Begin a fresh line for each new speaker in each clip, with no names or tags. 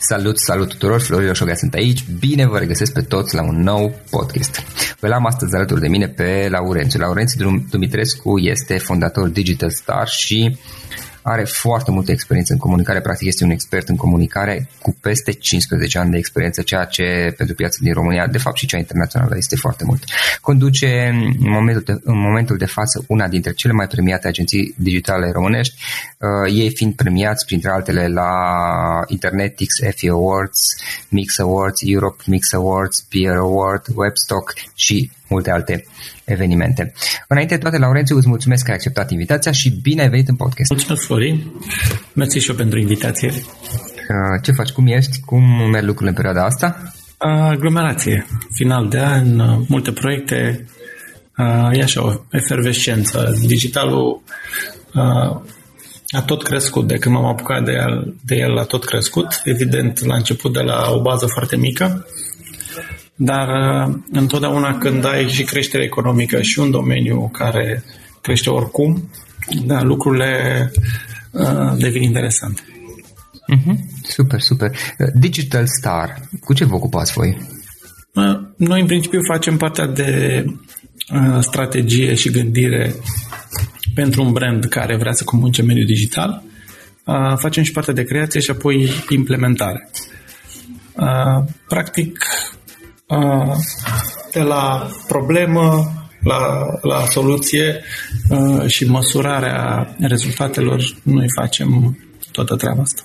Salut, salut tuturor, Florin Oșogea sunt aici, bine vă regăsesc pe toți la un nou podcast. Vă l-am astăzi alături de mine pe Laurențiu. Laurențiu Dumitrescu este fondator Digital Star și are foarte multă experiență în comunicare, practic este un expert în comunicare cu peste 15 ani de experiență, ceea ce pentru piața din România, de fapt și cea internațională, este foarte mult. Conduce în momentul de, în momentul de față una dintre cele mai premiate agenții digitale românești, uh, ei fiind premiați printre altele la Internetix Effie Awards, Mix Awards, Europe Mix Awards, Peer Award, Webstock și multe alte evenimente. Înainte de toate, Laurențiu, îți mulțumesc că ai acceptat invitația și bine ai venit în podcast.
Mulțumesc, Florin. Mersi și eu pentru invitație. Uh,
ce faci? Cum ești? Cum merg lucrurile în perioada asta?
Aglomerație. Final de an, uh, multe proiecte. Uh, e așa o efervescență. Digitalul a tot crescut. De când m-am apucat de el, de el a tot crescut. Evident, la început de la o bază foarte mică dar uh, întotdeauna când ai și creștere economică și un domeniu care crește oricum, da, lucrurile uh, devin interesante.
Mm-hmm. Super, super. Digital Star, cu ce vă ocupați voi?
Uh, noi, în principiu, facem partea de uh, strategie și gândire pentru un brand care vrea să comunice mediul digital. Uh, facem și partea de creație și apoi implementare. Uh, practic, de la problemă la, la soluție și măsurarea rezultatelor, noi facem toată treaba asta.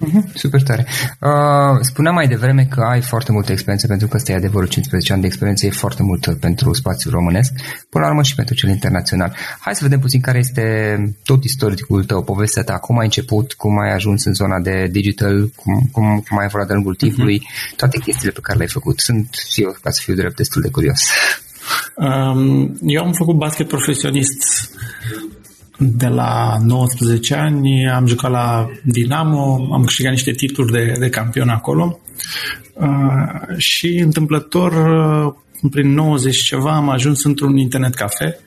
Uh-huh, super tare. Uh, spuneam mai devreme că ai foarte multă experiență, pentru că ăsta e adevărul, 15 ani de experiență e foarte mult pentru spațiul românesc, până la urmă și pentru cel internațional. Hai să vedem puțin care este tot istoricul tău, povestea ta, cum ai început, cum ai ajuns în zona de digital, cum, cum, cum ai evoluat de lungul timpului, uh-huh. toate chestiile pe care le-ai făcut. Sunt și eu, ca să fiu drept, destul de curios.
Um, eu am făcut basket profesionist de la 19 ani am jucat la Dinamo, am câștigat niște titluri de, de campion acolo uh, și întâmplător uh, prin 90 ceva am ajuns într-un internet cafe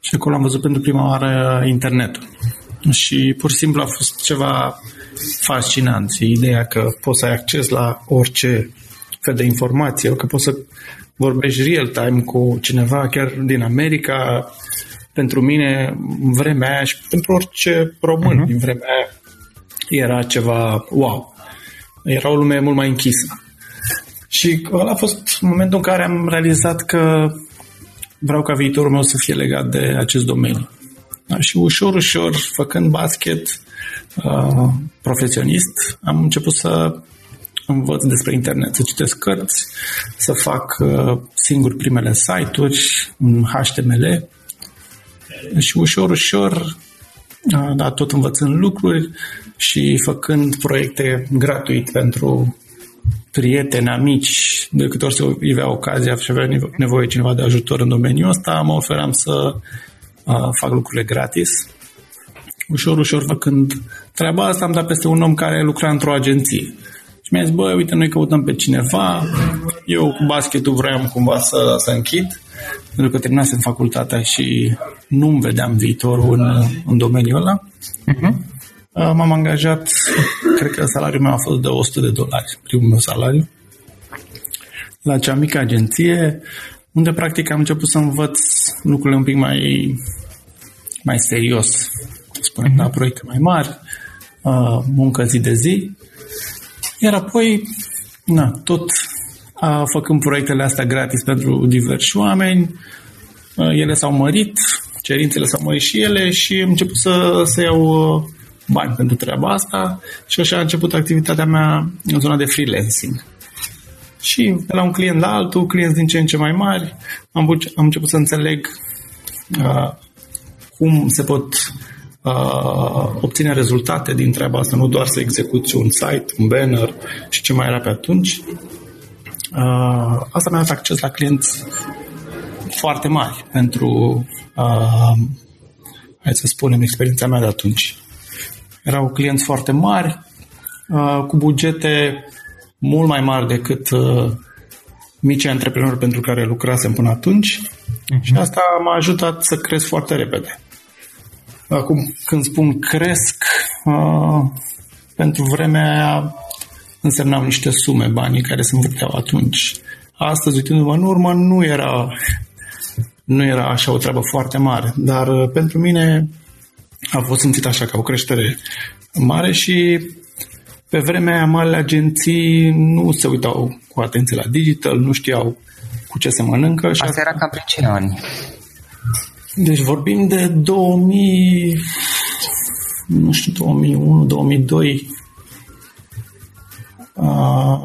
și acolo am văzut pentru prima oară internetul. Și pur și simplu a fost ceva fascinant. Ideea că poți să ai acces la orice fel de informație, că poți să vorbești real-time cu cineva chiar din America, pentru mine, în vremea aia și pentru orice român uh-huh. din vremea aia, era ceva wow. Era o lume mult mai închisă. Și ăla a fost momentul în care am realizat că vreau ca viitorul meu să fie legat de acest domeniu. Da? Și ușor, ușor, făcând basket uh, profesionist, am început să învăț despre internet, să citesc cărți, să fac uh, singur primele site-uri în HTML și ușor, ușor, da, tot învățând lucruri și făcând proiecte gratuit pentru prieteni, amici, de câte ori se ivea ocazia și avea nevoie cineva de ajutor în domeniul ăsta, mă oferam să fac lucrurile gratis. Ușor, ușor făcând treaba asta, am dat peste un om care lucra într-o agenție. Și mi-a zis, bă, uite, noi căutăm pe cineva, eu cu basketul vreau cumva să, să închid pentru că terminasem facultatea și nu-mi vedeam viitorul în, în domeniul ăla. Uh-huh. M-am angajat, cred că salariul meu a fost de 100 de dolari, primul meu salariu, la cea mică agenție, unde practic am început să învăț lucrurile un pic mai, mai serios, spunem, uh-huh. la proiecte mai mari, uh, muncă zi de zi, iar apoi, na, tot făcând proiectele astea gratis pentru diversi oameni. Ele s-au mărit, cerințele s-au mărit și ele și am început să, să iau bani pentru treaba asta și așa a început activitatea mea în zona de freelancing. Și de la un client la altul, clienți din ce în ce mai mari, am, am început să înțeleg uh, cum se pot uh, obține rezultate din treaba asta, nu doar să execuți un site, un banner și ce mai era pe atunci, Uh, asta mi-a dat acces la clienți foarte mari pentru, uh, hai să spunem, experiența mea de atunci. Erau clienți foarte mari, uh, cu bugete mult mai mari decât uh, mici antreprenori pentru care lucrasem până atunci uh-huh. și asta m-a ajutat să cresc foarte repede. Acum, când spun cresc, uh, pentru vremea aia însemnau niște sume, banii care se învârteau atunci. Astăzi, uitându-mă în urmă, nu era, nu era așa o treabă foarte mare, dar uh, pentru mine a fost simțit așa ca o creștere mare și pe vremea aia marile agenții nu se uitau cu atenție la digital, nu știau cu ce se mănâncă.
Și asta era cam pe ce ani?
Deci vorbim de 2000, nu știu, 2001, 2002, uh,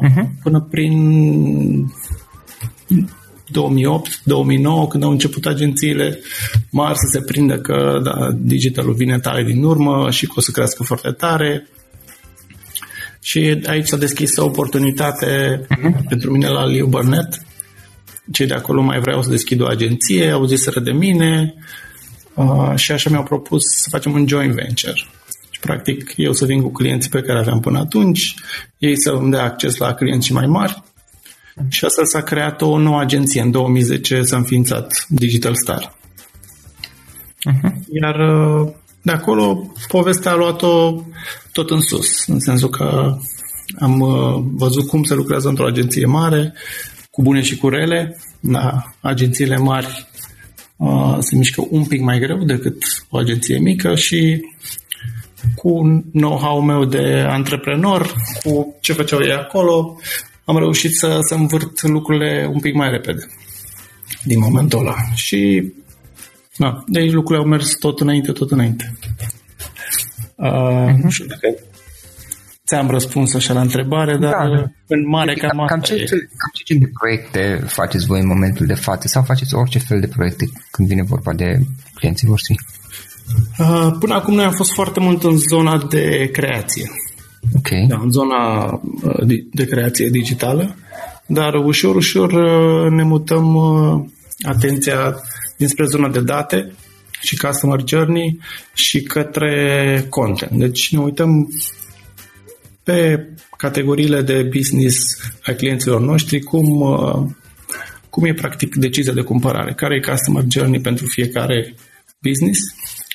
uh-huh. până prin 2008, 2009, când au început agențiile mari să se prindă că da, digitalul vine tare din urmă și că o să crească foarte tare. Și aici s-a deschis o oportunitate uh-huh. pentru mine la Liu Burnett. Cei de acolo mai vreau să deschid o agenție, au zis de mine uh, și așa mi-au propus să facem un joint venture. Și practic eu să vin cu clienții pe care aveam până atunci, ei să îmi dea acces la clienți mai mari și astfel s-a creat o nouă agenție. În 2010 s-a înființat Digital Star. Uh-huh. Iar uh, de acolo povestea a luat-o tot în sus, în sensul că am uh, văzut cum se lucrează într-o agenție mare, cu bune și cu rele. Da, agențiile mari uh, se mișcă un pic mai greu decât o agenție mică și cu know-how meu de antreprenor, cu ce făceau ei acolo, am reușit să, să învârt lucrurile un pic mai repede din momentul ăla. Și da, de aici lucrurile au mers tot înainte, tot înainte. Uh, uh-huh. Nu știu dacă ți-am răspuns așa la întrebare, dar da, în mare deci, cam,
cam, ce, e. cam ce gen de proiecte faceți voi în momentul de față sau faceți orice fel de proiecte când vine vorba de clienții voștri?
Uh, până acum noi am fost foarte mult în zona de creație.
Okay.
Da, în zona uh, de creație digitală, dar ușor, ușor uh, ne mutăm uh, atenția dinspre zona de date și customer journey și către content. Deci ne uităm pe categoriile de business a clienților noștri, cum, cum e practic decizia de cumpărare, care e customer journey pentru fiecare business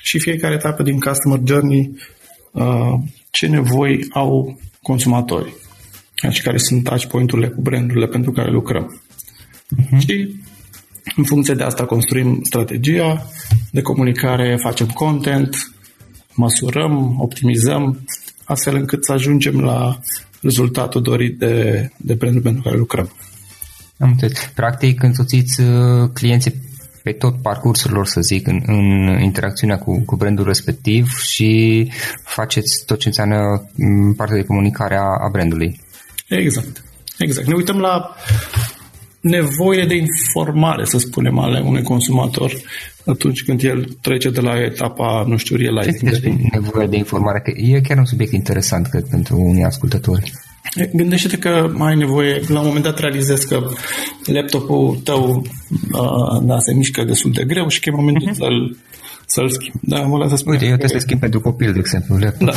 și fiecare etapă din customer journey ce nevoi au consumatorii și care sunt touch point-urile cu brandurile pentru care lucrăm. Uh-huh. Și în funcție de asta construim strategia de comunicare, facem content, măsurăm, optimizăm, astfel încât să ajungem la rezultatul dorit de, de brandul pentru care lucrăm.
Am înțeles. Practic, însoțiți uh, clienții pe tot parcursul lor, să zic, în, în interacțiunea cu, cu brandul respectiv și faceți tot ce înseamnă mm, partea de comunicare a, a brandului.
Exact. Exact. Ne uităm la nevoile de informare, să spunem, ale unui consumator atunci când el trece de la etapa, nu știu, realizing.
Ce nevoia de informare? Că e chiar un subiect interesant, cred, pentru unii ascultători.
Gândește-te că mai ai nevoie, la un moment dat realizezi că laptopul tău uh, da, se mișcă destul de greu și că e momentul uh-huh. să-l, să-l schimbi. Da, mă lasă
spune Uite, eu trebuie să schimb pentru copil, de exemplu, laptop. Da.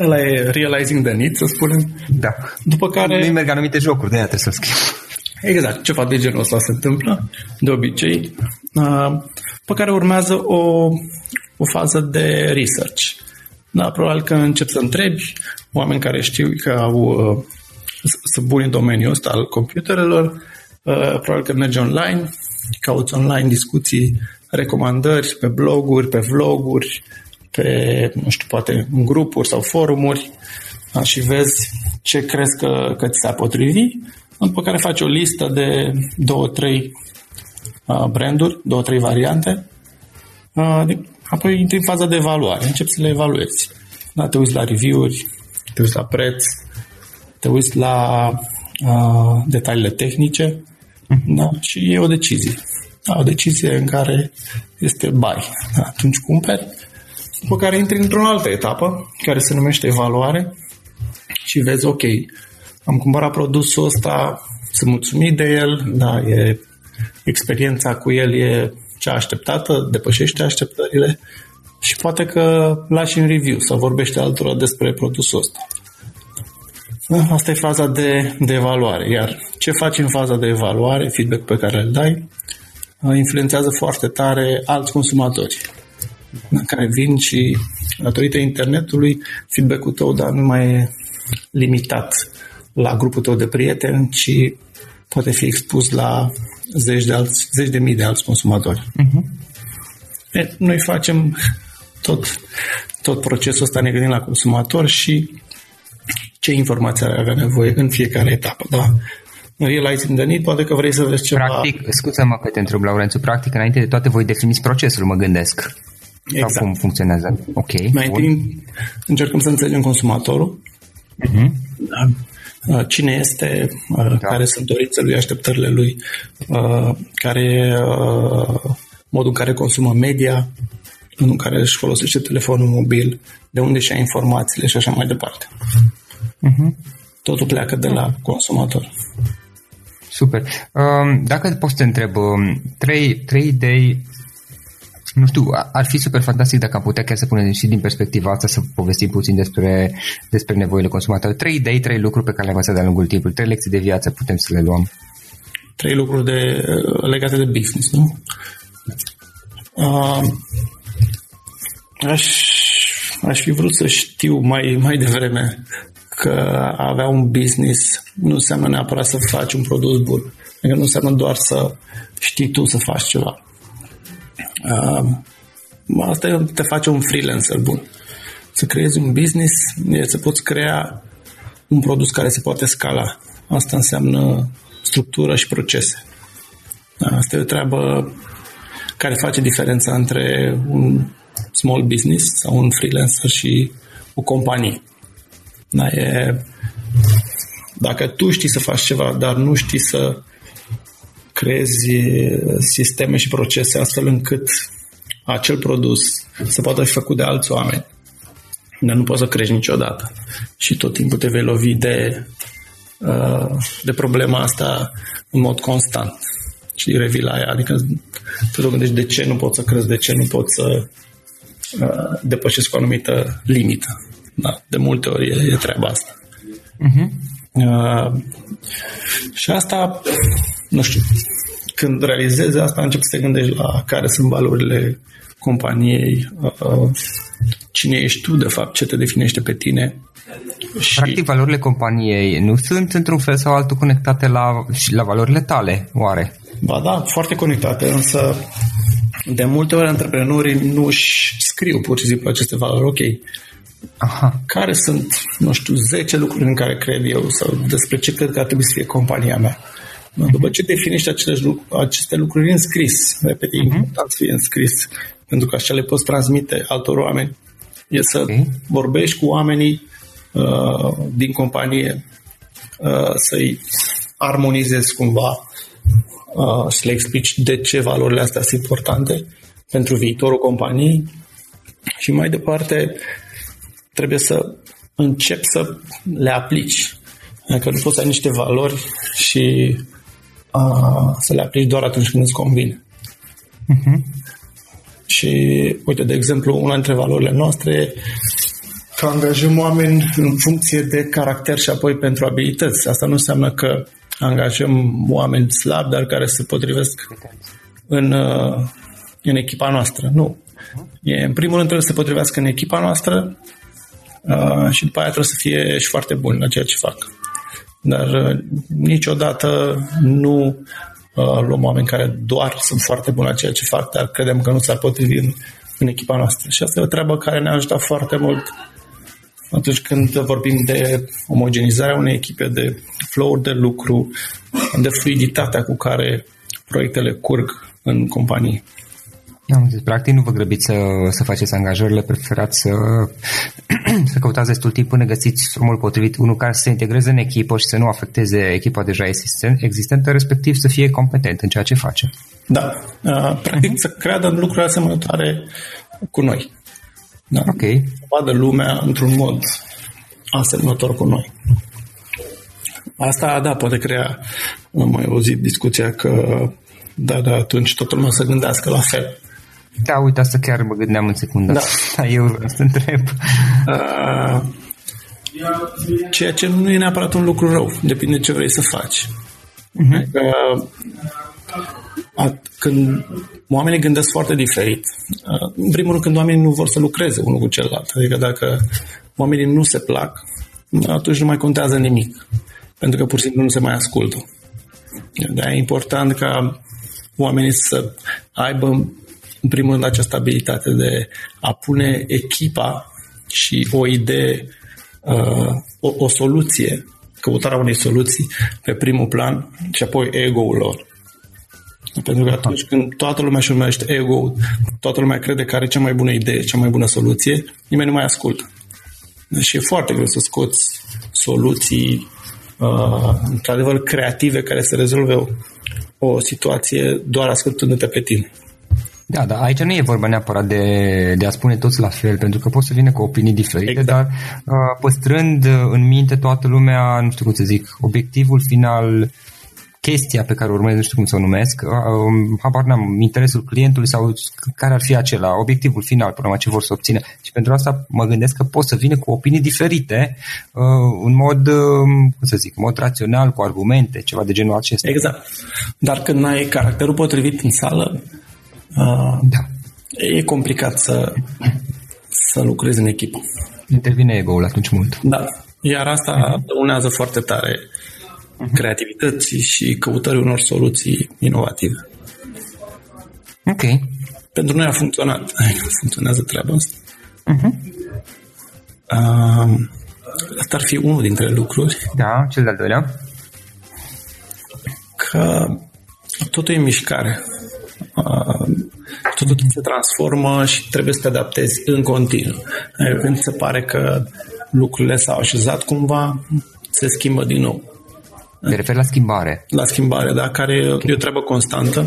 Ăla e realizing the need, să spunem.
Da.
După care...
Nu merg anumite jocuri, de aia trebuie să schimb.
Exact, ceva de genul ăsta se întâmplă, de obicei. Uh, pe care urmează o, o fază de research. Da, probabil că încep să întrebi oameni care știu că au uh, sunt buni în domeniul ăsta al computerelor, uh, probabil că mergi online, cauți online discuții, recomandări pe bloguri, pe vloguri, pe, nu știu, poate în grupuri sau forumuri da, și vezi ce crezi că, că ți s-ar potrivi, după care faci o listă de două, trei uh, branduri, două, trei variante, uh, apoi intri în faza de evaluare, începi să le evaluezi. Da, te uiți la review-uri, te uiți la preț, te uiți la uh, detaliile tehnice da? și e o decizie. Da, o decizie în care este buy. Da? Atunci cumperi, după care intri într-o altă etapă care se numește evaluare și vezi, ok, am cumpărat produsul ăsta, sunt mulțumit de el, da, e, experiența cu el e cea așteptată, depășește așteptările și poate că lași în review sau vorbește altora despre produsul ăsta. Da, asta e faza de, de evaluare. Iar ce faci în faza de evaluare, feedback pe care îl dai, influențează foarte tare alți consumatori care vin și datorită internetului feedback-ul tău dar nu mai e limitat la grupul tău de prieteni, ci poate fi expus la zeci de, alți, zeci de mii de alți consumatori. Uh-huh. E, noi facem tot, tot procesul ăsta, ne gândim la consumator și ce informații are avea nevoie în fiecare etapă. Da? El ai întâlnit, poate că vrei să vezi ceva...
Practic, scuze-mă că te întreb, Laurențiu, practic, înainte de toate voi definiți procesul, mă gândesc. Exact. Sau cum funcționează? Ok.
Mai întâi încercăm să înțelegem consumatorul. Uh-huh. Da? Uh, cine este, uh, da. care sunt dorințele lui, așteptările lui, uh, care e modul în care consumă media, în care își folosește telefonul mobil, de unde și-a informațiile și așa mai departe. Uh-huh. Totul pleacă de la consumator.
Super. Um, dacă poți să te întreb, um, trei, trei idei nu știu, ar fi super fantastic dacă am putea chiar să punem și din perspectiva asta să povestim puțin despre, despre nevoile consumatorilor. Trei idei, trei lucruri pe care le-am învățat de-a lungul timpului, trei lecții de viață putem să le luăm.
Trei lucruri de, legate de business, nu? Uh, aș, aș fi vrut să știu mai, mai devreme că avea un business nu înseamnă neapărat să faci un produs bun. Adică nu înseamnă doar să știi tu să faci ceva. Uh, asta te face un freelancer bun. Să creezi un business, e să poți crea un produs care se poate scala. Asta înseamnă structură și procese. Asta e o treabă care face diferența între un small business sau un freelancer și o companie. Da, e, dacă tu știi să faci ceva, dar nu știi să creezi sisteme și procese astfel încât acel produs să poată fi făcut de alți oameni, dar nu poți să crești niciodată. Și tot timpul te vei lovi de, uh, de problema asta în mod constant. Și revii la ea. Adică te gândești de ce nu poți să crezi, de ce nu poți să uh, depășesc o anumită limită. Da, de multe ori e, e treaba asta. Uh-huh. Uh, și asta, nu știu, când realizezi asta, începi să te gândești la care sunt valorile companiei, uh, cine ești tu, de fapt, ce te definește pe tine.
Și... Practic, valorile companiei nu sunt într-un fel sau altul conectate la, și la valorile tale, oare?
Ba da, foarte conectate, însă de multe ori antreprenorii nu își scriu pur și simplu aceste valori. Ok, Aha. care sunt, nu știu, 10 lucruri în care cred eu sau despre ce cred că ar trebui să fie compania mea. Uh-huh. După ce definești acele lucruri, aceste lucruri în scris, repet, e uh-huh. important să fie în scris, pentru că așa le poți transmite altor oameni. E să okay. vorbești cu oamenii uh, din companie, uh, să-i armonizezi cumva uh, să le explici de ce valorile astea sunt importante pentru viitorul companiei și mai departe trebuie să începi să le aplici. Adică nu poți să ai niște valori și uh, să le aplici doar atunci când îți convine. Uh-huh. Și, uite, de exemplu, una dintre valorile noastre că angajăm oameni în funcție de caracter și apoi pentru abilități. Asta nu înseamnă că angajăm oameni slabi, dar care se potrivesc în, în echipa noastră. Nu. E, în primul rând trebuie să se potrivească în echipa noastră uh, și după aia trebuie să fie și foarte bun la ceea ce fac. Dar uh, niciodată nu uh, luăm oameni care doar sunt foarte buni la ceea ce fac, dar credem că nu s-ar potrivi în, în echipa noastră. Și asta e o treabă care ne-a ajutat foarte mult atunci când vorbim de omogenizarea unei echipe, de flow de lucru, de fluiditatea cu care proiectele curg în companie.
Am zis, practic nu vă grăbiți să, să faceți angajările, preferați să, să căutați destul timp până găsiți drumul potrivit, unul care să se integreze în echipă și să nu afecteze echipa deja existentă, respectiv să fie competent în ceea ce face.
Da, practic uh-huh. să creadă în lucruri asemănătoare cu noi. Da?
Ok.
Să vadă lumea într-un mod asemănător cu noi. Asta, da, poate crea, am mai auzit discuția că da, da, atunci totul lumea să gândească la fel.
Da, uite, asta chiar mă gândeam în secundă. Da. da eu vreau să întreb. Uh,
ceea ce nu e neapărat un lucru rău, depinde ce vrei să faci. Uh-huh. Uh, at, când oamenii gândesc foarte diferit, uh, în primul rând când oamenii nu vor să lucreze unul cu celălalt, adică dacă oamenii nu se plac, atunci nu mai contează nimic. Pentru că pur și simplu nu se mai ascultă. De e important ca oamenii să aibă în primul rând această abilitate de a pune echipa și o idee, uh, o, o soluție, căutarea unei soluții pe primul plan și apoi ego-ul lor. Pentru că atunci când toată lumea își urmărește ego toată lumea crede că are cea mai bună idee, cea mai bună soluție, nimeni nu mai ascultă. Deci e foarte greu să scoți soluții uh, într-adevăr creative care să rezolve o, o situație doar ascultându-te pe tine.
Da, dar aici nu e vorba neapărat de, de a spune toți la fel, pentru că poți să vină cu opinii diferite, exact. dar uh, păstrând în minte toată lumea, nu știu cum să zic, obiectivul final chestia pe care o urmez, nu știu cum să o numesc, um, habar n-am, interesul clientului sau care ar fi acela, obiectivul final, până la ce vor să obțină. Și pentru asta mă gândesc că pot să vină cu opinii diferite, uh, în mod, um, cum să zic, mod rațional, cu argumente, ceva de genul acesta.
Exact. Dar când ai caracterul potrivit în sală, uh, da. e complicat să, să lucrezi în echipă.
Intervine ego-ul atunci mult.
Da. Iar asta dăunează foarte tare uh-huh. creativității și căutării unor soluții inovative.
Ok.
Pentru noi a funcționat. Funcționează treaba asta. Uh-huh. Uh, asta ar fi unul dintre lucruri.
Da, cel de-al doilea.
Că totul e în mișcare. Uh, totul se transformă și trebuie să te adaptezi în continuu. Când se pare că lucrurile s-au așezat cumva, se schimbă din nou.
Te referi la schimbare.
La schimbare, da, care okay. e o treabă constantă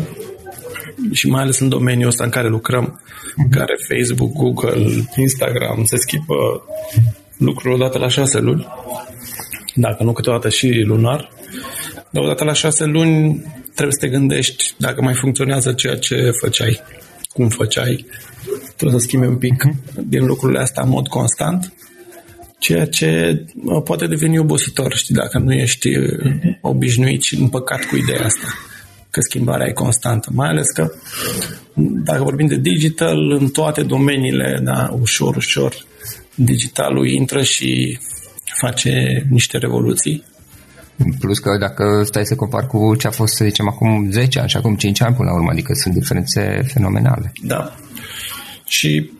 și mai ales în domeniul ăsta în care lucrăm, în care Facebook, Google, Instagram se schimbă lucruri odată la șase luni, dacă nu câteodată și lunar, dar odată la șase luni trebuie să te gândești dacă mai funcționează ceea ce făceai, cum făceai, trebuie să schimbi un pic uh-huh. din lucrurile astea în mod constant ceea ce poate deveni obositor, știi, dacă nu ești obișnuit și împăcat cu ideea asta că schimbarea e constantă. Mai ales că, dacă vorbim de digital, în toate domeniile, da, ușor, ușor, digitalul intră și face niște revoluții.
Plus că dacă stai să compar cu ce a fost, să zicem, acum 10 ani și acum 5 ani până la urmă, adică sunt diferențe fenomenale.
Da. Și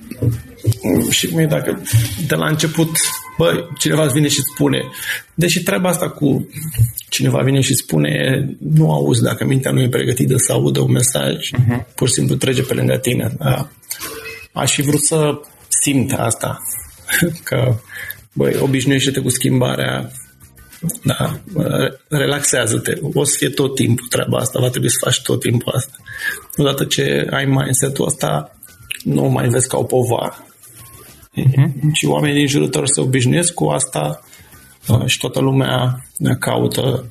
și cum e dacă de la început, bă, cineva vine și spune, deși treaba asta cu cineva vine și spune, nu auzi dacă mintea nu e pregătită să audă un mesaj, uh-huh. pur și simplu trece pe lângă tine. Da? Aș fi vrut să simt asta, că, băi, obișnuiește-te cu schimbarea, da, relaxează-te. O să fie tot timpul treaba asta, va trebui să faci tot timpul asta. Odată ce ai mindset-ul ăsta, nu mai vezi ca o povară. Uh-huh. Și oamenii din jurul tău se obișnuiesc cu asta uh, și toată lumea ne caută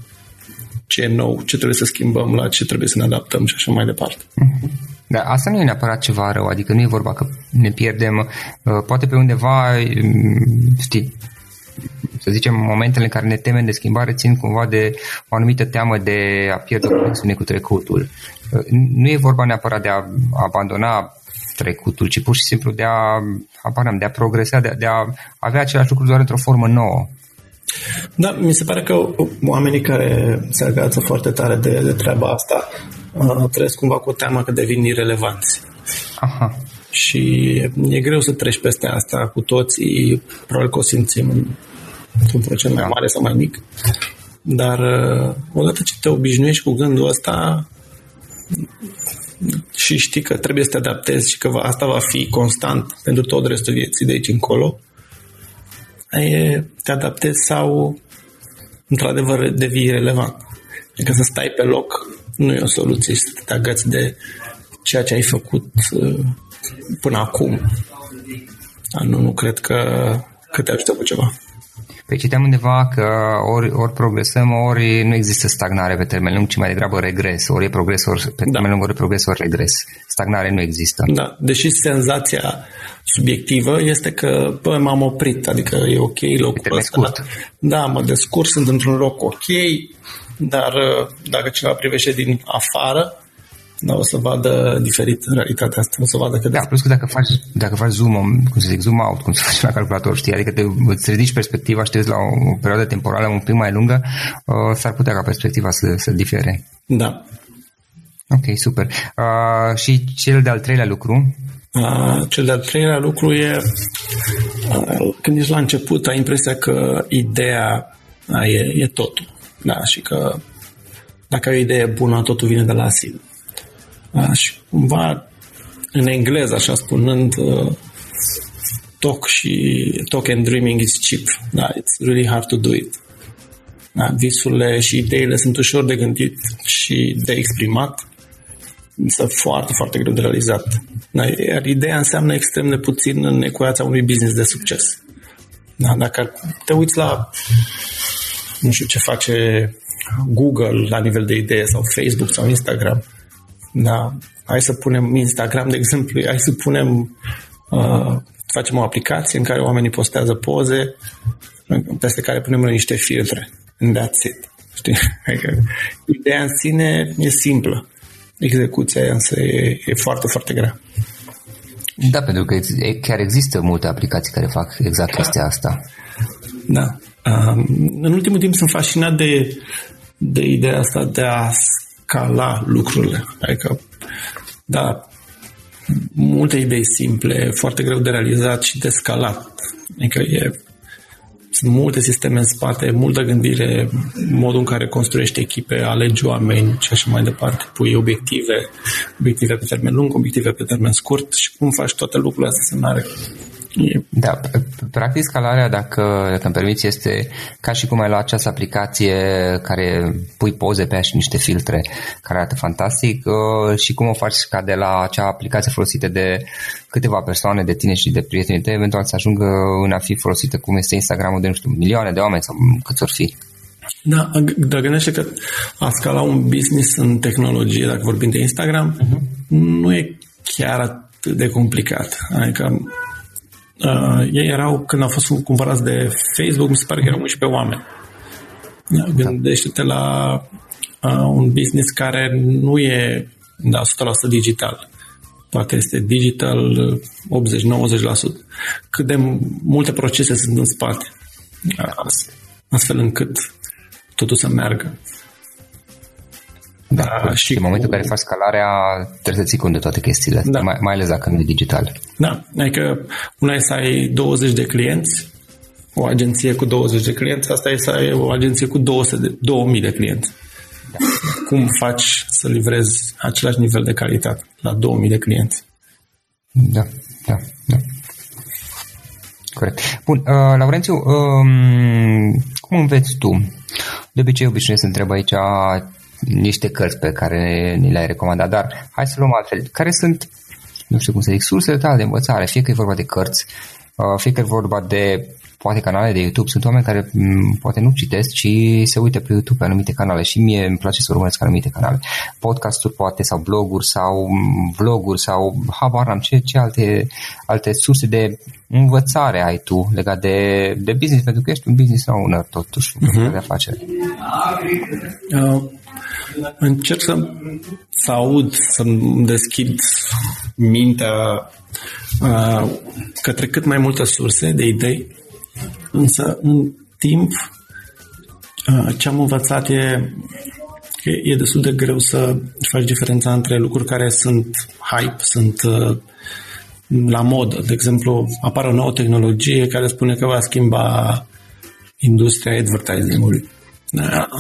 ce e nou, ce trebuie să schimbăm, la ce trebuie să ne adaptăm și așa mai departe. Uh-huh.
Da, asta nu e neapărat ceva rău, adică nu e vorba că ne pierdem, uh, poate pe undeva, um, știi, să zicem, momentele în care ne temem de schimbare țin cumva de o anumită teamă de a pierde o conexiune cu trecutul. Uh, nu e vorba neapărat de a abandona trecutul, ci pur și simplu de a, aparam, de a progresa, de, de a avea același lucru doar într-o formă nouă.
Da, mi se pare că oamenii care se agață foarte tare de, de treaba asta uh, trăiesc cumva cu teama că devin irelevanți. Aha. Și e greu să treci peste asta cu toții, probabil că o simțim într-un procent mai da. mare sau mai mic. Dar uh, odată ce te obișnuiești cu gândul ăsta, și știi că trebuie să te adaptezi și că asta va fi constant pentru tot restul vieții de aici încolo, e, te adaptezi sau într-adevăr devii relevant. Adică să stai pe loc nu e o soluție și să te agați de ceea ce ai făcut uh, până acum. Nu, nu cred că, că te ajută cu ceva.
Păi citeam undeva că ori, ori progresăm, ori nu există stagnare pe termen lung, ci mai degrabă regres. Ori e progres, ori pe da. termen lung, ori e progres, ori regres. Stagnare nu există.
Da, deși senzația subiectivă este că bă, m-am oprit, adică e ok locul ăsta. Scurt. Da, mă descurc, sunt într-un loc ok, dar uh, dacă cineva privește din afară, dar o să vadă diferit în realitatea asta, o să vadă că...
Da, plus că dacă faci, dacă faci zoom, cum să zic, zoom out, cum se face la calculator, știi, adică te, îți ridici perspectiva și te uiți la o perioadă temporală un pic mai lungă, uh, s-ar putea ca perspectiva să, să difere.
Da.
Ok, super. Uh, și cel de-al treilea lucru?
Uh, cel de-al treilea lucru e uh, când ești la început, ai impresia că ideea uh, e, e totul. Da, și că dacă ai o idee bună, totul vine de la sine. Da, și cumva în engleză, așa spunând, uh, talk și talk and dreaming is cheap. Da, it's really hard to do it. Da, visurile și ideile sunt ușor de gândit și de exprimat, însă foarte, foarte greu de realizat. Da, iar ideea înseamnă extrem de puțin în ecuația unui business de succes. Da, dacă te uiți la nu știu ce face Google la nivel de idee sau Facebook sau Instagram, da, hai să punem Instagram, de exemplu, hai să punem uh, facem o aplicație în care oamenii postează poze peste care punem noi niște filtre. And that's it. Știi? Adică, ideea în sine e simplă. Execuția însă e, e foarte, foarte grea.
Da, pentru că chiar există multe aplicații care fac exact da. chestia asta.
Da. Um, în ultimul timp sunt fascinat de, de ideea asta de a scala lucrurile. Adică, da, multe idei simple, foarte greu de realizat și de scalat. Adică e, sunt multe sisteme în spate, multă gândire, modul în care construiești echipe, alegi oameni și așa mai departe. Pui obiective, obiective pe termen lung, obiective pe termen scurt și cum faci toate lucrurile astea să meargă.
Da, practic scalarea, dacă, dacă îmi permiți, este ca și cum ai luat această aplicație care pui poze pe ea și niște filtre care arată fantastic uh, și cum o faci ca de la acea aplicație folosită de câteva persoane, de tine și de prieteni tăi, eventual să ajungă în a fi folosită cum este Instagramul de, nu știu, milioane de oameni sau câți ori fi.
Da, dar gândește că a scala un business în tehnologie, dacă vorbim de Instagram, uh-huh. nu e chiar atât de complicat. Adică Uh, ei erau, când au fost cumpărați de Facebook, mi se pare că erau 11 oameni. Da, gândește-te la uh, un business care nu e da, 100% digital. Poate este digital 80-90%. Cât de multe procese sunt în spate. Astfel încât totul să meargă.
Da, da și în momentul în care faci scalarea, trebuie să ții cont de toate chestiile astea, da. mai, mai ales dacă nu e digital.
Da, adică una e să ai 20 de clienți, o agenție cu 20 de clienți, asta e să ai o agenție cu 200 de, 2000 de clienți. Da. Cum faci să livrezi același nivel de calitate la 2000 de clienți?
Da, da, da. Corect. Bun, uh, Laurențiu, um, cum înveți tu? De obicei obișnuiesc să întreb aici niște cărți pe care ni le-ai recomandat, dar hai să luăm altfel. Care sunt, nu știu cum să zic, sursele tale de învățare? Fie că e vorba de cărți, uh, fie că e vorba de poate canale de YouTube. Sunt oameni care m- mm, poate nu citesc, ci se uită pe YouTube pe anumite canale și mie îmi place să urmăresc anumite canale. Podcasturi poate sau bloguri sau mm, vloguri sau habar am ce, ce alte, alte surse de învățare ai tu legat de, de business, pentru că ești un business owner totuși, uh-huh. de afaceri.
Uh, încerc să, să aud, să-mi deschid mintea uh, către cât mai multe surse de idei, însă în timp uh, ce am învățat e că e destul de greu să faci diferența între lucruri care sunt hype, sunt uh, la modă. De exemplu, apare o nouă tehnologie care spune că va schimba industria advertising-ului.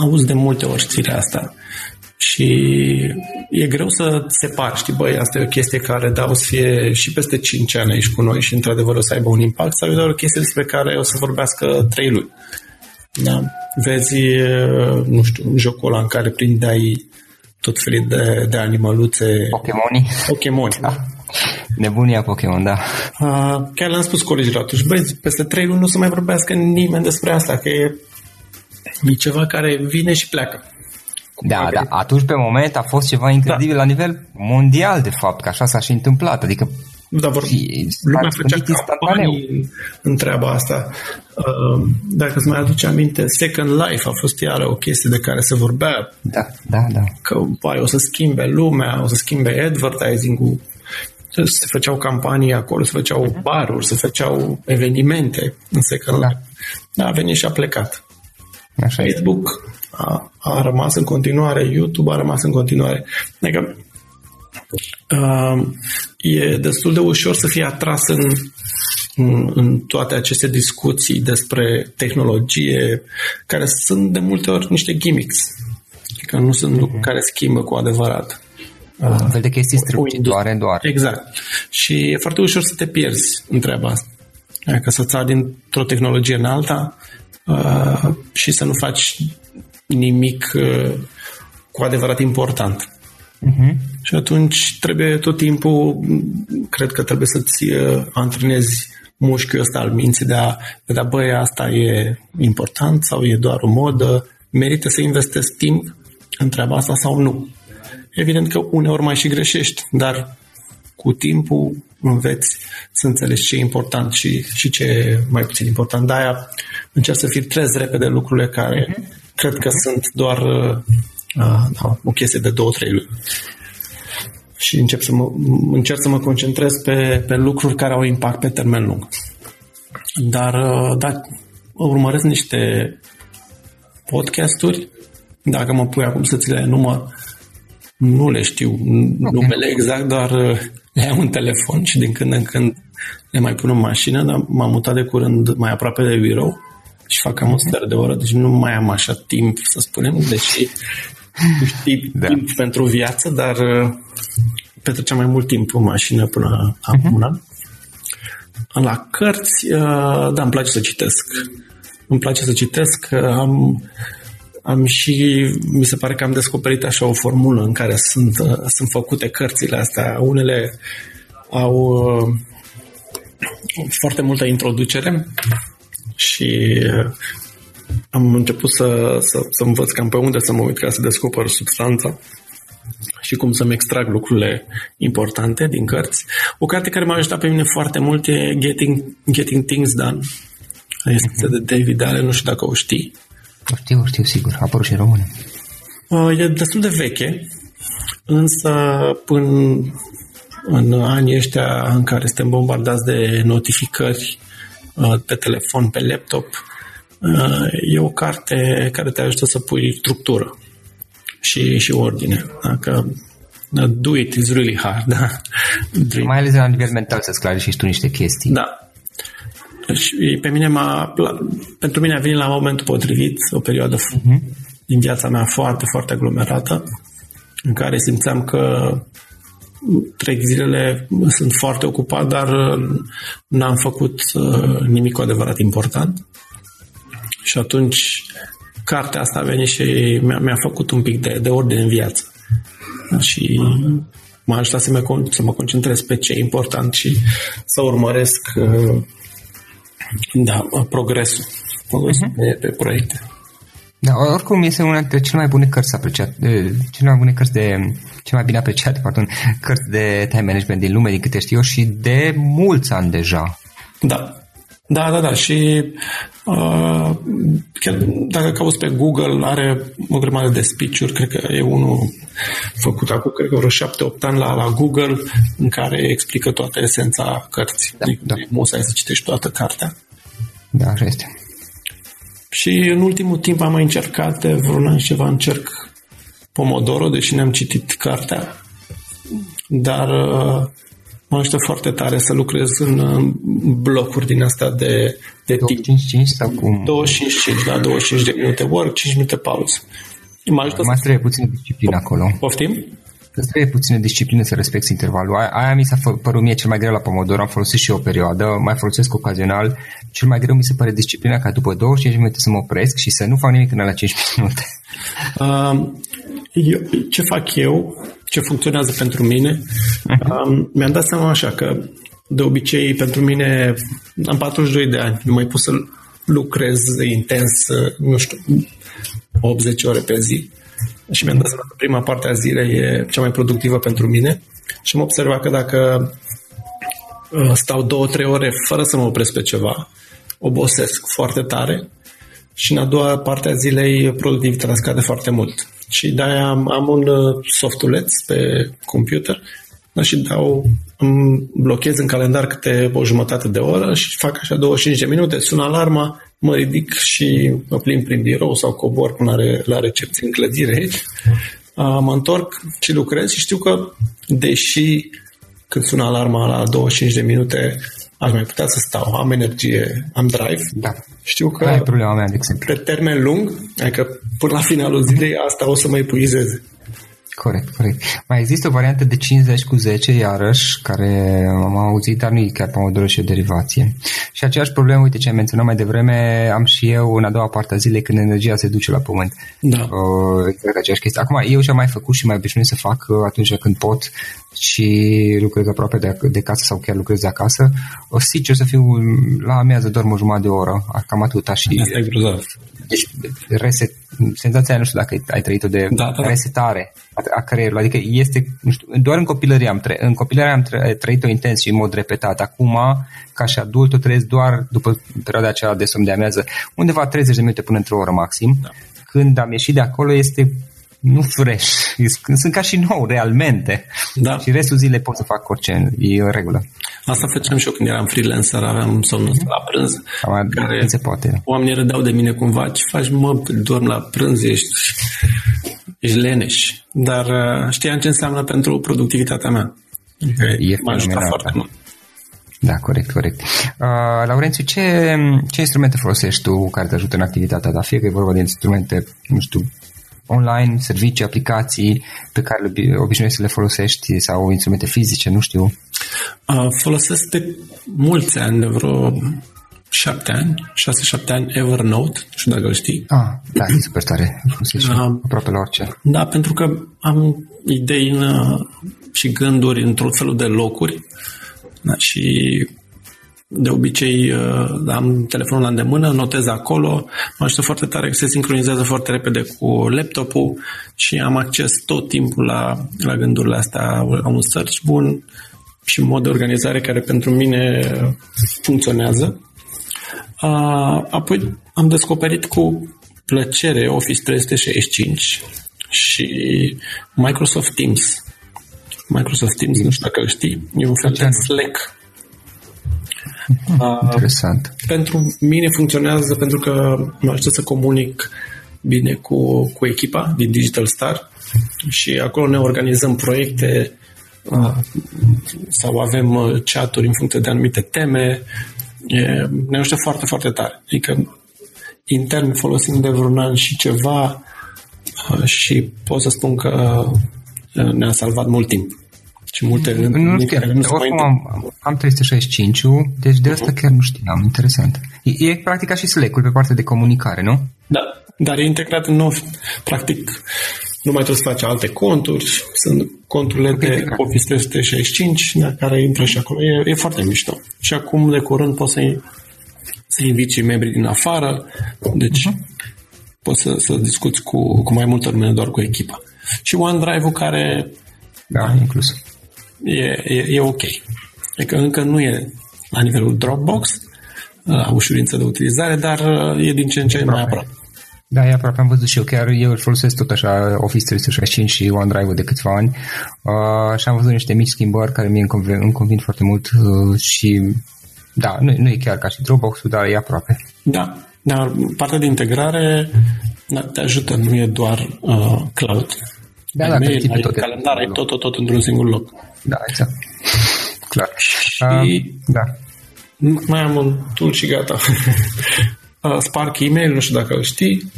Auzi de multe ori știrea asta. Și e greu să separi, știi, băi, asta e o chestie care da, o să fie și peste 5 ani aici cu noi și într-adevăr o să aibă un impact sau e doar o chestie despre care o să vorbească 3 luni. Da? Vezi, nu știu, jocul ăla în care prindeai tot felul de, de animăluțe.
Pokémoni.
Pokémoni, da.
Nebunia Pokémon, da.
Uh, chiar le-am spus colegilor atunci, băi, peste trei luni nu să mai vorbească nimeni despre asta, că e, e ceva care vine și pleacă.
Da, da, atunci pe moment a fost ceva incredibil da. la nivel mondial, de fapt, că așa s-a și întâmplat. Adică
Da, vor, lumea făcea campanii în treaba asta. Uh, dacă îți mai aduce aminte, Second Life a fost iară o chestie de care se vorbea.
Da, da, da.
Că vai, o să schimbe lumea, o să schimbe advertising-ul. Se făceau campanii acolo, se făceau uh-huh. baruri, se făceau evenimente în Second da. Life. Da, a venit și a plecat. Așa Facebook a, a rămas în continuare, YouTube a rămas în continuare. Adică uh, e destul de ușor să fie atras în, în, în toate aceste discuții despre tehnologie, care sunt de multe ori niște gimmicks, că nu sunt lucruri care schimbă cu adevărat.
Un fel de chestii strălucitoare doar.
Exact. Și e foarte ușor să te pierzi în treaba asta. Că să-ți dintr-o tehnologie în alta uh, și să nu faci nimic uh, cu adevărat important. Uh-huh. Și atunci trebuie tot timpul, cred că trebuie să-ți uh, antrenezi mușchiul ăsta al minții de a vedea, băi, asta e important sau e doar o modă, merită să investezi timp în treaba asta sau nu. Evident că uneori mai și greșești, dar cu timpul înveți să înțelegi ce e important și, și ce e mai puțin important. De-aia încerc să filtrez repede lucrurile care uh-huh. cred că uh-huh. sunt doar uh, uh, o chestie de două, trei luni și încep să mă, încerc să mă concentrez pe, pe lucruri care au impact pe termen lung. Dar, uh, da, urmăresc niște podcasturi. Dacă mă pui acum să ți le număr, nu le știu okay. numele exact, dar uh, le am în telefon și din când în când le mai pun în mașină, dar m-am mutat de curând mai aproape de birou și fac cam o stare de oră, deci nu mai am așa timp, să spunem, deși știi da. timp pentru viață, dar uh, petrecea mai mult timp în mașină până acum uh-huh. un an. La cărți, uh, da, îmi place să citesc. Îmi place să citesc. Am, am și, mi se pare că am descoperit așa o formulă în care sunt, uh, sunt făcute cărțile astea. Unele au foarte multă introducere și am început să, să, să învăț cam pe unde să mă uit ca să descoper substanța și cum să-mi extrag lucrurile importante din cărți. O carte care m-a ajutat pe mine foarte mult e Getting, Getting Things Done. Este uh-huh. de David Allen, nu știu dacă o știi.
O știu, o știu, sigur. A apărut și în română.
Uh, e destul de veche, însă până în anii ăștia în care suntem bombardați de notificări uh, pe telefon, pe laptop, Uh, e o carte care te ajută să pui structură și, și ordine. Dacă uh, do it is really hard, da.
Dream. Mai ales la nivel mental să-ți clarifici tu niște chestii.
Da. Și pe mine m-a, pentru mine a venit la momentul potrivit o perioadă uh-huh. din viața mea foarte, foarte aglomerată în care simțeam că trec zilele, sunt foarte ocupat, dar uh, n-am făcut nimic cu adevărat important. Și atunci cartea asta a venit și mi-a, mi-a făcut un pic de, de ordine în viață. Și m-a ajutat să mă, să mă concentrez pe ce e important și să urmăresc uh, da, progresul, progresul uh-huh. pe, pe proiecte.
Da, oricum este una dintre cele mai bune cărți apreciate, cele mai bune cărți de, cele mai bine apreciate, pardon, cărți de time management din lume, din câte știu eu, și de mulți ani deja.
Da, da, da, da. Și uh, chiar dacă cauți pe Google, are o grămadă de speech-uri. Cred că e unul făcut acum, cred că vreo șapte-opt ani la, la Google, în care explică toată esența cărții. Da, adică da. Nu să citești toată cartea.
Da, așa este.
Și în ultimul timp am mai încercat, de vreun an ceva încerc Pomodoro, deși ne-am citit cartea. Dar uh, mă ajută foarte tare să lucrez în blocuri din astea de, de
25 sau cum?
25, da, 25 de minute work, 5 minute pauză.
Mă ajută mai să... trebuie puțin disciplină acolo.
Poftim?
Îți trebuie puțină disciplină să respecti intervalul. Aia, aia mi s-a părut mie cel mai greu la Pomodoro, am folosit și o perioadă, mai folosesc ocazional. Cel mai greu mi se pare disciplina ca după 25 minute să mă opresc și să nu fac nimic în la 5 minute. Uh,
eu, ce fac eu, ce funcționează pentru mine, uh-huh. um, mi-am dat seama așa că de obicei pentru mine am 42 de ani, nu mai pot să lucrez intens, nu știu, 80 ore pe zi. Și mi-am dat seama că prima parte a zilei e cea mai productivă pentru mine. Și am observat că dacă uh, stau două, trei ore fără să mă opresc pe ceva, obosesc foarte tare și în a doua parte a zilei productivitatea scade foarte mult. Și de-aia am, am un uh, softuleț pe computer da, și dau, îmi blochez în calendar câte o jumătate de oră și fac așa 25 de minute, sună alarma, mă ridic și mă plimb prin birou sau cobor până la, la recepție în clădire aici. Mă întorc și lucrez și știu că, deși când sună alarma la 25 de minute, aș mai putea să stau, am energie, am drive.
Da.
Știu că
Aia e problema mea, de exemplu.
pe termen lung, adică până la finalul zilei, asta o să mă epuizeze.
Corect, corect. Mai există o variantă de 50 cu 10, iarăși, care am auzit, dar nu e chiar Pomodoro și o derivație. Și aceeași problemă, uite ce am menționat mai devreme, am și eu în a doua parte a zilei când energia se duce la pământ.
Da.
Uh, exact aceeași chestie. Acum, eu și-am mai făcut și mai obișnuit să fac uh, atunci când pot și lucrez aproape de, de casă sau chiar lucrez de acasă, o zice să fiu la amiază dorm o jumătate de oră, cam atâta și...
Asta e grozav.
Deci, reset, senzația aia, nu știu dacă ai trăit-o de
Da, da, da.
resetare a, a creierului. Adică este, nu știu, doar în copilărie am, trăit, în copilărie am trăit, trăit-o intens și în mod repetat. Acum, ca și adult, o trăiesc doar după perioada aceea de somn de amiază, undeva 30 de minute până într-o oră maxim.
Da.
Când am ieșit de acolo este nu fresh. Sunt ca și nou, realmente.
Da.
Și restul zilei pot să fac orice, e în regulă.
Asta făceam și eu când eram freelancer, aveam somnul ăsta la prânz.
Cam
care
nu se poate.
Oamenii râdeau de mine cumva, ce faci mă, dorm la prânz, ești, ești leneș. Dar uh, știam ce înseamnă pentru productivitatea mea. Adică
E
m-a ajutat
fenomenal,
foarte
da.
mult.
Da, corect, corect. Uh, Laurențiu, ce, ce instrumente folosești tu care te ajută în activitatea ta? Fie că e vorba de instrumente, nu știu, online, servicii, aplicații pe care le obi- obișnuiești să le folosești sau instrumente fizice, nu știu.
Uh, folosesc de mulți ani, de vreo șapte ani, șase-șapte ani, Evernote, nu știu dacă îl știi.
Ah, da, e super tare. Folosești
Da.
aproape la orice.
Da, pentru că am idei în, uh, și gânduri în tot felul de locuri da, și de obicei uh, am telefonul la îndemână, notez acolo, mă ajută foarte tare că se sincronizează foarte repede cu laptopul și am acces tot timpul la, la gândurile astea, am un search bun și un mod de organizare care pentru mine funcționează. Uh, Apoi am descoperit cu plăcere Office 365 și Microsoft Teams. Microsoft Teams, nu știu dacă îl știi, e un fel de Slack. Uh,
Interesant.
pentru mine funcționează pentru că mă ajută să comunic bine cu, cu echipa din Digital Star și acolo ne organizăm proiecte uh, sau avem uh, chaturi în funcție de anumite teme. E, ne ajută foarte, foarte tare. Adică intern folosim de vreun an și ceva uh, și pot să spun că uh, ne-a salvat mult timp. Și multe
Nu
întâlniri
știu,
care nu se mai
oricum
întâmplă.
am, am 365 deci de asta chiar nu știam, interesant. E, e practic ca și Slack-ul pe partea de comunicare, nu?
Da, dar e integrat în nou. Practic, nu mai trebuie să faci alte conturi. Sunt conturile de
integrat.
Office 365 da, care intră și acolo. E, e foarte mișto. Și acum, de curând, poți să, să inviți și membrii din afară. Deci, poți să, să discuți cu, cu mai multă lume, nu doar cu echipa. Și OneDrive-ul care
Da, inclus.
E, e, e ok. Adică încă nu e la nivelul Dropbox, la ușurință de utilizare, dar e din ce în ce mai aproape.
Da, e aproape, am văzut și eu, chiar eu îl folosesc tot așa Office 365 și OneDrive-ul de câțiva ani uh, și am văzut niște mici schimbări care mie îmi convin, îmi convin foarte mult uh, și da, nu, nu e chiar ca și Dropbox-ul, dar e aproape.
Da, dar partea de integrare da, te ajută, nu e doar uh, cloud.
Da,
Ai
da,
mail,
efectiv,
ai
tot e
calendar, ai
într-un
tot, tot, tot într-un singur loc.
Da, exact. Clar.
Și
Uh, da.
mai am un tool și gata. uh, Spark Email, nu știu dacă îl știi.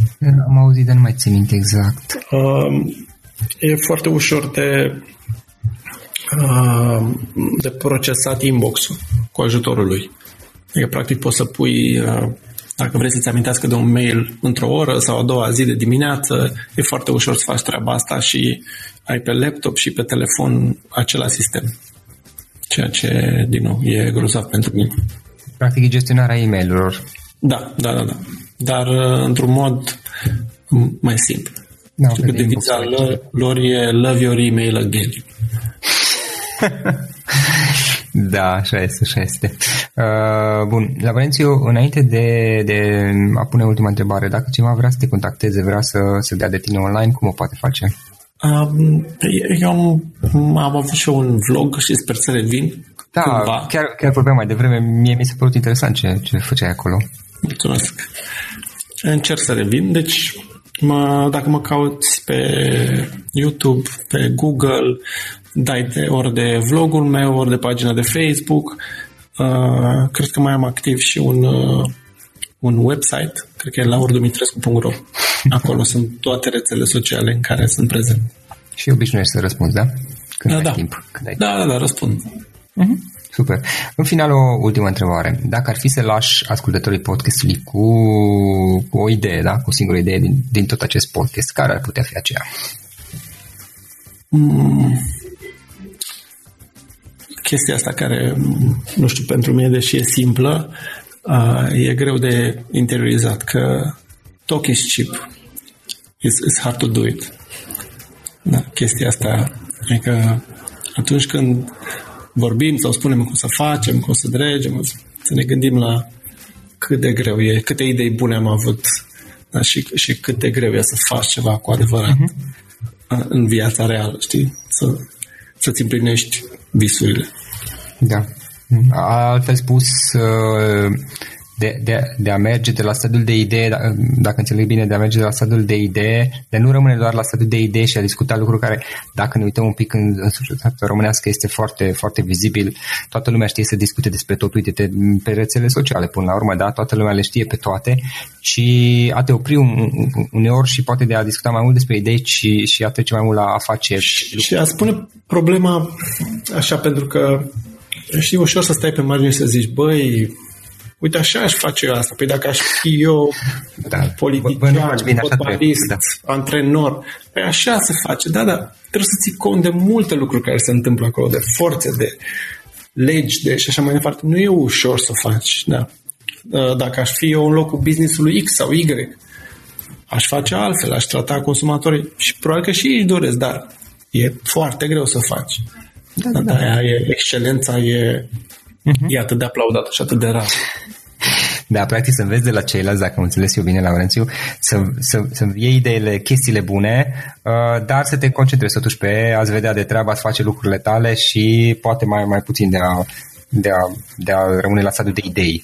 Am auzit, dar nu mai țin minte exact.
Uh, e foarte ușor de uh, de procesat inbox-ul cu ajutorul lui. Adică, practic, poți să pui uh, dacă vrei să-ți amintească de un mail într-o oră sau a doua zi de dimineață, e foarte ușor să faci treaba asta și ai pe laptop și pe telefon același sistem. Ceea ce, din nou, e grozav pentru mine.
Practic e gestionarea e mail
Da, da, da, da. Dar uh, într-un mod m- mai simplu.
Da,
Știu că
vede
deviza
inbox-ul
lor, lor e love your email again.
Da, așa este, așa este. Uh, bun, Laurențiu, înainte de, de a pune ultima întrebare, dacă cineva vrea să te contacteze, vrea să se dea de tine online, cum o poate face?
Um, eu am, am avut și un vlog și sper să revin.
Da, cândva. chiar, chiar vorbeam mai devreme, mie mi s-a părut interesant ce, ce făceai acolo.
Mulțumesc. Încerc să revin, deci mă, dacă mă cauți pe YouTube, pe Google, dai de ori de vlogul meu, ori de pagina de Facebook. Uh, cred că mai am activ și un, uh, un website, cred că e la ordumitrescu.ro. Acolo sunt toate rețele sociale în care sunt prezent.
Și obișnuiești să răspunzi, da? Când
da,
ai
da.
timp. Când ai
da, da, da, răspund.
Uh-huh. Super. În final, o ultimă întrebare. Dacă ar fi să lași ascultătorii podcastului cu, cu o idee, da? cu o singură idee din, din tot acest podcast, care ar putea fi aceea?
Mm. Chestia asta care, nu știu, pentru mine, deși e simplă, uh, e greu de interiorizat, că talk is cheap. It's, it's hard to do it. Da, chestia asta, e că atunci când vorbim sau spunem cum să facem, cum să dregem, să ne gândim la cât de greu e, câte idei bune am avut da, și, și cât de greu e să faci ceva cu adevărat uh-huh. în viața reală, știi? Să, să-ți împlinești visurile.
Da. Altfel spus, de, de, de a merge de la stadiul de idee, da, dacă înțeleg bine, de a merge de la stadiul de idee, de nu rămâne doar la stadiul de idee și a discuta lucruri care, dacă ne uităm un pic în, în societatea românească, este foarte, foarte vizibil. Toată lumea știe să discute despre tot, uite pe rețele sociale, până la urmă, da, toată lumea le știe pe toate și a te opri un, uneori și poate de a discuta mai mult despre idei și, și a trece mai mult la afaceri.
Și, și a spune problema așa, pentru că știi, ușor să stai pe margine și să zici, băi, uite, așa aș face eu asta. Păi dacă aș fi eu da. politician, fotbalist, da. antrenor, păi așa se face. Da, da, trebuie să ții cont de multe lucruri care se întâmplă acolo, de forțe, de legi, de și așa mai departe. Nu e ușor să faci, da. Dacă aș fi eu în locul businessului X sau Y, aș face altfel, aș trata consumatorii și probabil că și ei își doresc, dar e foarte greu să faci. Da, da, da. Aia e, excelența e uh-huh. e atât de aplaudat și atât de rar.
Da, practic să înveți de la ceilalți, dacă am înțeles eu bine, Laurențiu, să, să, să iei ideile, chestiile bune, uh, dar să te concentrezi totuși pe a-ți vedea de treaba, să face lucrurile tale și poate mai, mai puțin de a, de, a, de a rămâne la stadiul de idei.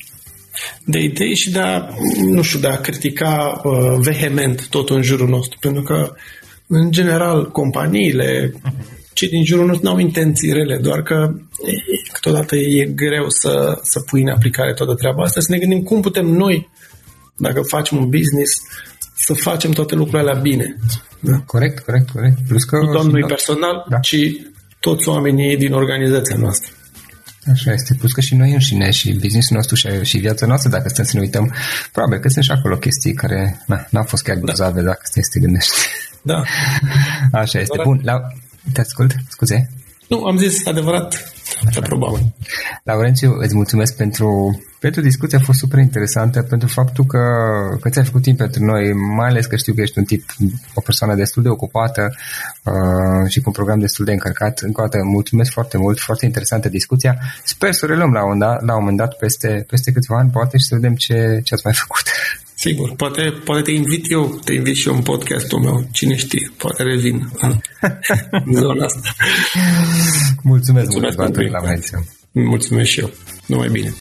De idei și de a, nu știu, de a critica uh, vehement tot în jurul nostru, pentru că, în general, companiile, uh-huh cei din jurul nu au intenții rele, doar că câteodată e greu să, să pui în aplicare toată treaba asta, să ne gândim cum putem noi, dacă facem un business, să facem toate lucrurile alea bine.
Da? Corect, corect, corect. Plus că
nu doar noi personal, da. ci toți oamenii din organizația noastră.
Așa este. Plus că și noi înșine și businessul nostru și, și viața noastră, dacă stăm să ne uităm, probabil că sunt și acolo chestii care na, n-au fost chiar grozave da. dacă stai să te gândești.
Da.
Așa este. Bun, la, te ascult, scuze.
Nu, am zis adevărat, Așa, probabil.
Laurențiu, îți mulțumesc pentru, pentru discuția, a fost super interesantă, pentru faptul că, că ți-ai făcut timp pentru noi, mai ales că știu că ești un tip, o persoană destul de ocupată uh, și cu un program destul de încărcat. Încă o dată, mulțumesc foarte mult, foarte interesantă discuția. Sper să o reluăm la un, da, la un moment dat, peste, peste câțiva ani, poate, și să vedem ce, ce ați mai făcut.
Sigur, poate, poate te invit eu, te invit și eu în podcastul meu, cine știe, poate revin în zona asta.
Mulțumesc, Mulțumesc mult, la Mulțumesc și eu.
Numai bine.